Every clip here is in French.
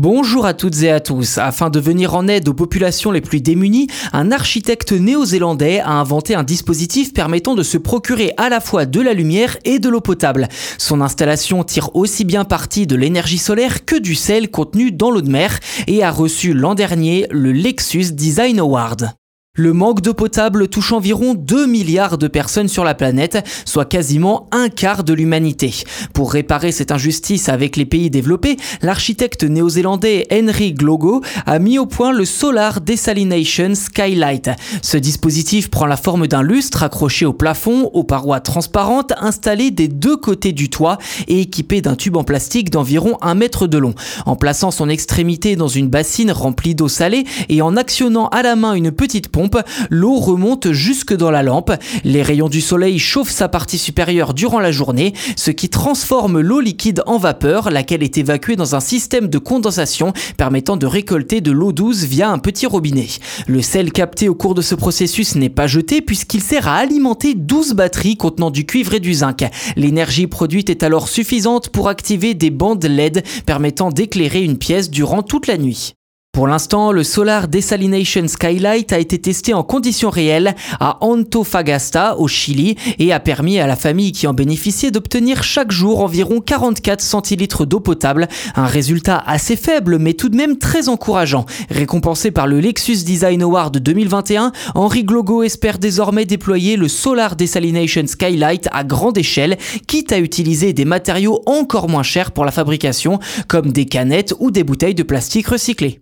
Bonjour à toutes et à tous. Afin de venir en aide aux populations les plus démunies, un architecte néo-zélandais a inventé un dispositif permettant de se procurer à la fois de la lumière et de l'eau potable. Son installation tire aussi bien parti de l'énergie solaire que du sel contenu dans l'eau de mer et a reçu l'an dernier le Lexus Design Award. Le manque d'eau potable touche environ 2 milliards de personnes sur la planète, soit quasiment un quart de l'humanité. Pour réparer cette injustice avec les pays développés, l'architecte néo-zélandais Henry Glogo a mis au point le Solar Desalination Skylight. Ce dispositif prend la forme d'un lustre accroché au plafond, aux parois transparentes installées des deux côtés du toit et équipé d'un tube en plastique d'environ 1 mètre de long. En plaçant son extrémité dans une bassine remplie d'eau salée et en actionnant à la main une petite pompe, l'eau remonte jusque dans la lampe. Les rayons du soleil chauffent sa partie supérieure durant la journée, ce qui transforme l'eau liquide en vapeur, laquelle est évacuée dans un système de condensation permettant de récolter de l'eau douce via un petit robinet. Le sel capté au cours de ce processus n'est pas jeté puisqu'il sert à alimenter 12 batteries contenant du cuivre et du zinc. L'énergie produite est alors suffisante pour activer des bandes LED permettant d'éclairer une pièce durant toute la nuit. Pour l'instant, le Solar Desalination Skylight a été testé en conditions réelles à Antofagasta, au Chili, et a permis à la famille qui en bénéficiait d'obtenir chaque jour environ 44 centilitres d'eau potable, un résultat assez faible mais tout de même très encourageant. Récompensé par le Lexus Design Award 2021, Henri Glogo espère désormais déployer le Solar Desalination Skylight à grande échelle, quitte à utiliser des matériaux encore moins chers pour la fabrication, comme des canettes ou des bouteilles de plastique recyclées.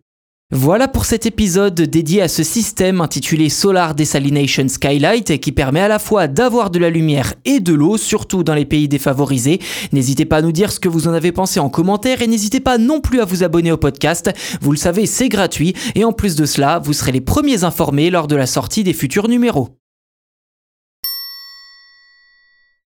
Voilà pour cet épisode dédié à ce système intitulé Solar Desalination Skylight qui permet à la fois d'avoir de la lumière et de l'eau, surtout dans les pays défavorisés. N'hésitez pas à nous dire ce que vous en avez pensé en commentaire et n'hésitez pas non plus à vous abonner au podcast. Vous le savez, c'est gratuit et en plus de cela, vous serez les premiers informés lors de la sortie des futurs numéros.